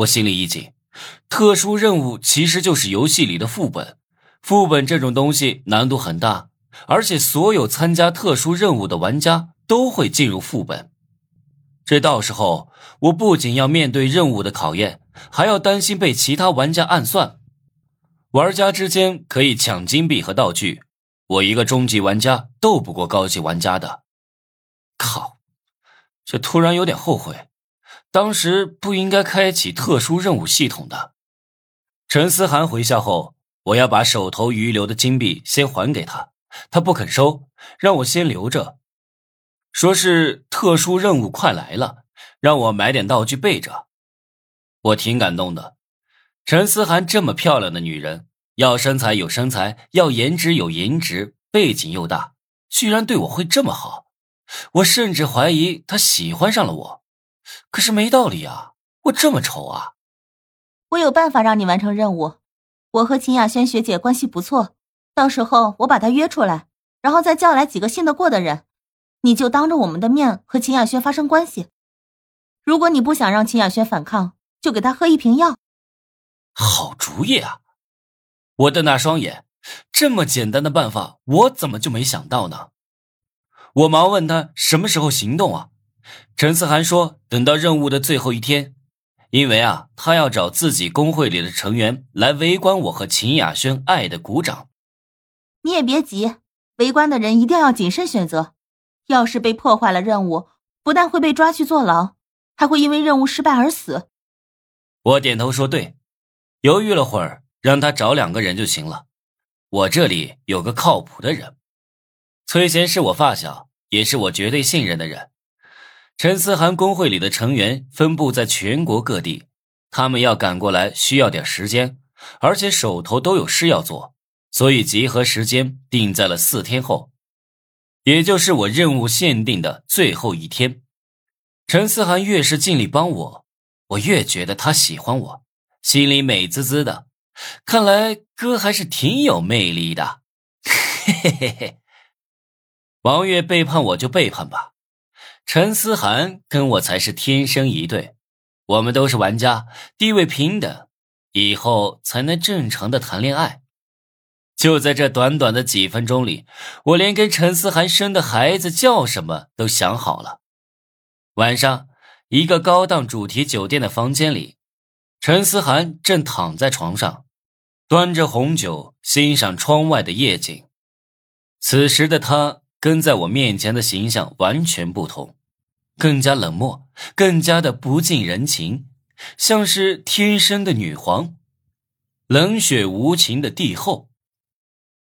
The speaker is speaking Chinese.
我心里一紧。特殊任务其实就是游戏里的副本，副本这种东西难度很大，而且所有参加特殊任务的玩家都会进入副本。这到时候，我不仅要面对任务的考验，还要担心被其他玩家暗算。玩家之间可以抢金币和道具，我一个中级玩家斗不过高级玩家的。靠，这突然有点后悔。当时不应该开启特殊任务系统的。陈思涵回校后，我要把手头余留的金币先还给他，他不肯收，让我先留着，说是特殊任务快来了，让我买点道具备着。我挺感动的，陈思涵这么漂亮的女人，要身材有身材，要颜值有颜值，背景又大，居然对我会这么好，我甚至怀疑她喜欢上了我。可是没道理啊！我这么丑啊！我有办法让你完成任务。我和秦雅轩学姐关系不错，到时候我把她约出来，然后再叫来几个信得过的人，你就当着我们的面和秦雅轩发生关系。如果你不想让秦雅轩反抗，就给她喝一瓶药。好主意啊！我瞪大双眼，这么简单的办法，我怎么就没想到呢？我忙问他什么时候行动啊？陈思涵说：“等到任务的最后一天，因为啊，他要找自己工会里的成员来围观我和秦雅轩爱的鼓掌。你也别急，围观的人一定要谨慎选择。要是被破坏了任务，不但会被抓去坐牢，还会因为任务失败而死。”我点头说：“对。”犹豫了会儿，让他找两个人就行了。我这里有个靠谱的人，崔贤是我发小，也是我绝对信任的人。陈思涵工会里的成员分布在全国各地，他们要赶过来需要点时间，而且手头都有事要做，所以集合时间定在了四天后，也就是我任务限定的最后一天。陈思涵越是尽力帮我，我越觉得他喜欢我，心里美滋滋的。看来哥还是挺有魅力的。嘿嘿嘿嘿，王月背叛我就背叛吧。陈思涵跟我才是天生一对，我们都是玩家，地位平等，以后才能正常的谈恋爱。就在这短短的几分钟里，我连跟陈思涵生的孩子叫什么都想好了。晚上，一个高档主题酒店的房间里，陈思涵正躺在床上，端着红酒欣赏窗外的夜景。此时的他跟在我面前的形象完全不同。更加冷漠，更加的不近人情，像是天生的女皇，冷血无情的帝后。